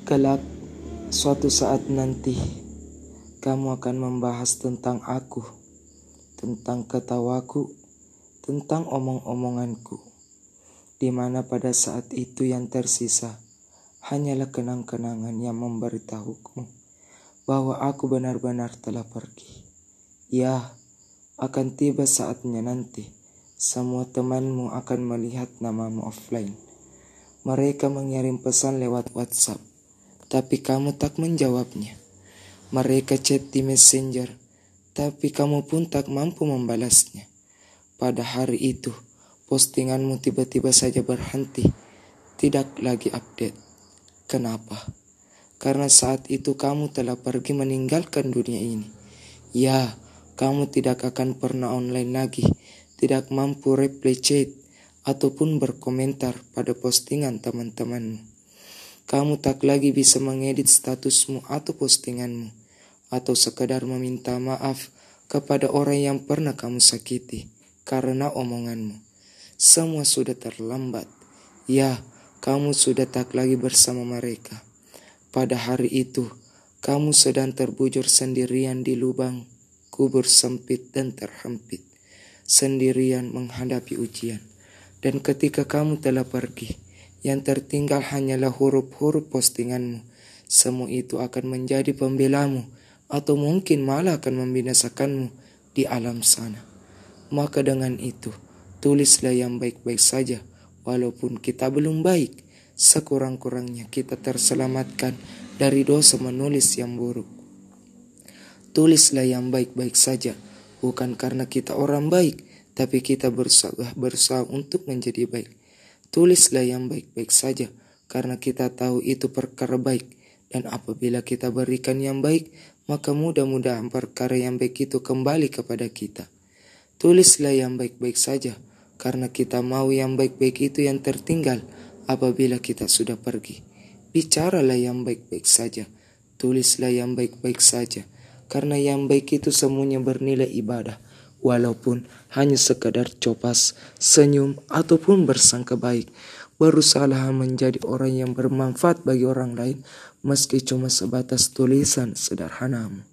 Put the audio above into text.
Kelak, suatu saat nanti, kamu akan membahas tentang aku, tentang ketawaku, tentang omong-omonganku, di mana pada saat itu yang tersisa hanyalah kenang-kenangan yang memberitahuku bahwa aku benar-benar telah pergi. Ya, akan tiba saatnya nanti, semua temanmu akan melihat namamu offline. Mereka mengirim pesan lewat WhatsApp tapi kamu tak menjawabnya. Mereka chat di messenger, tapi kamu pun tak mampu membalasnya. Pada hari itu, postinganmu tiba-tiba saja berhenti, tidak lagi update. Kenapa? Karena saat itu kamu telah pergi meninggalkan dunia ini. Ya, kamu tidak akan pernah online lagi, tidak mampu reply chat, ataupun berkomentar pada postingan teman-temanmu. Kamu tak lagi bisa mengedit statusmu atau postinganmu, atau sekadar meminta maaf kepada orang yang pernah kamu sakiti karena omonganmu. Semua sudah terlambat. Ya, kamu sudah tak lagi bersama mereka. Pada hari itu, kamu sedang terbujur sendirian di lubang kubur sempit dan terhempit, sendirian menghadapi ujian. Dan ketika kamu telah pergi, yang tertinggal hanyalah huruf-huruf postinganmu. Semua itu akan menjadi pembelamu atau mungkin malah akan membinasakanmu di alam sana. Maka dengan itu, tulislah yang baik-baik saja walaupun kita belum baik. Sekurang-kurangnya kita terselamatkan dari dosa menulis yang buruk. Tulislah yang baik-baik saja, bukan karena kita orang baik, tapi kita berusaha, berusaha untuk menjadi baik. Tulislah yang baik-baik saja, karena kita tahu itu perkara baik. Dan apabila kita berikan yang baik, maka mudah-mudahan perkara yang baik itu kembali kepada kita. Tulislah yang baik-baik saja, karena kita mau yang baik-baik itu yang tertinggal apabila kita sudah pergi. Bicaralah yang baik-baik saja, tulislah yang baik-baik saja, karena yang baik itu semuanya bernilai ibadah walaupun hanya sekadar copas, senyum, ataupun bersangka baik. Berusaha menjadi orang yang bermanfaat bagi orang lain, meski cuma sebatas tulisan sederhanamu.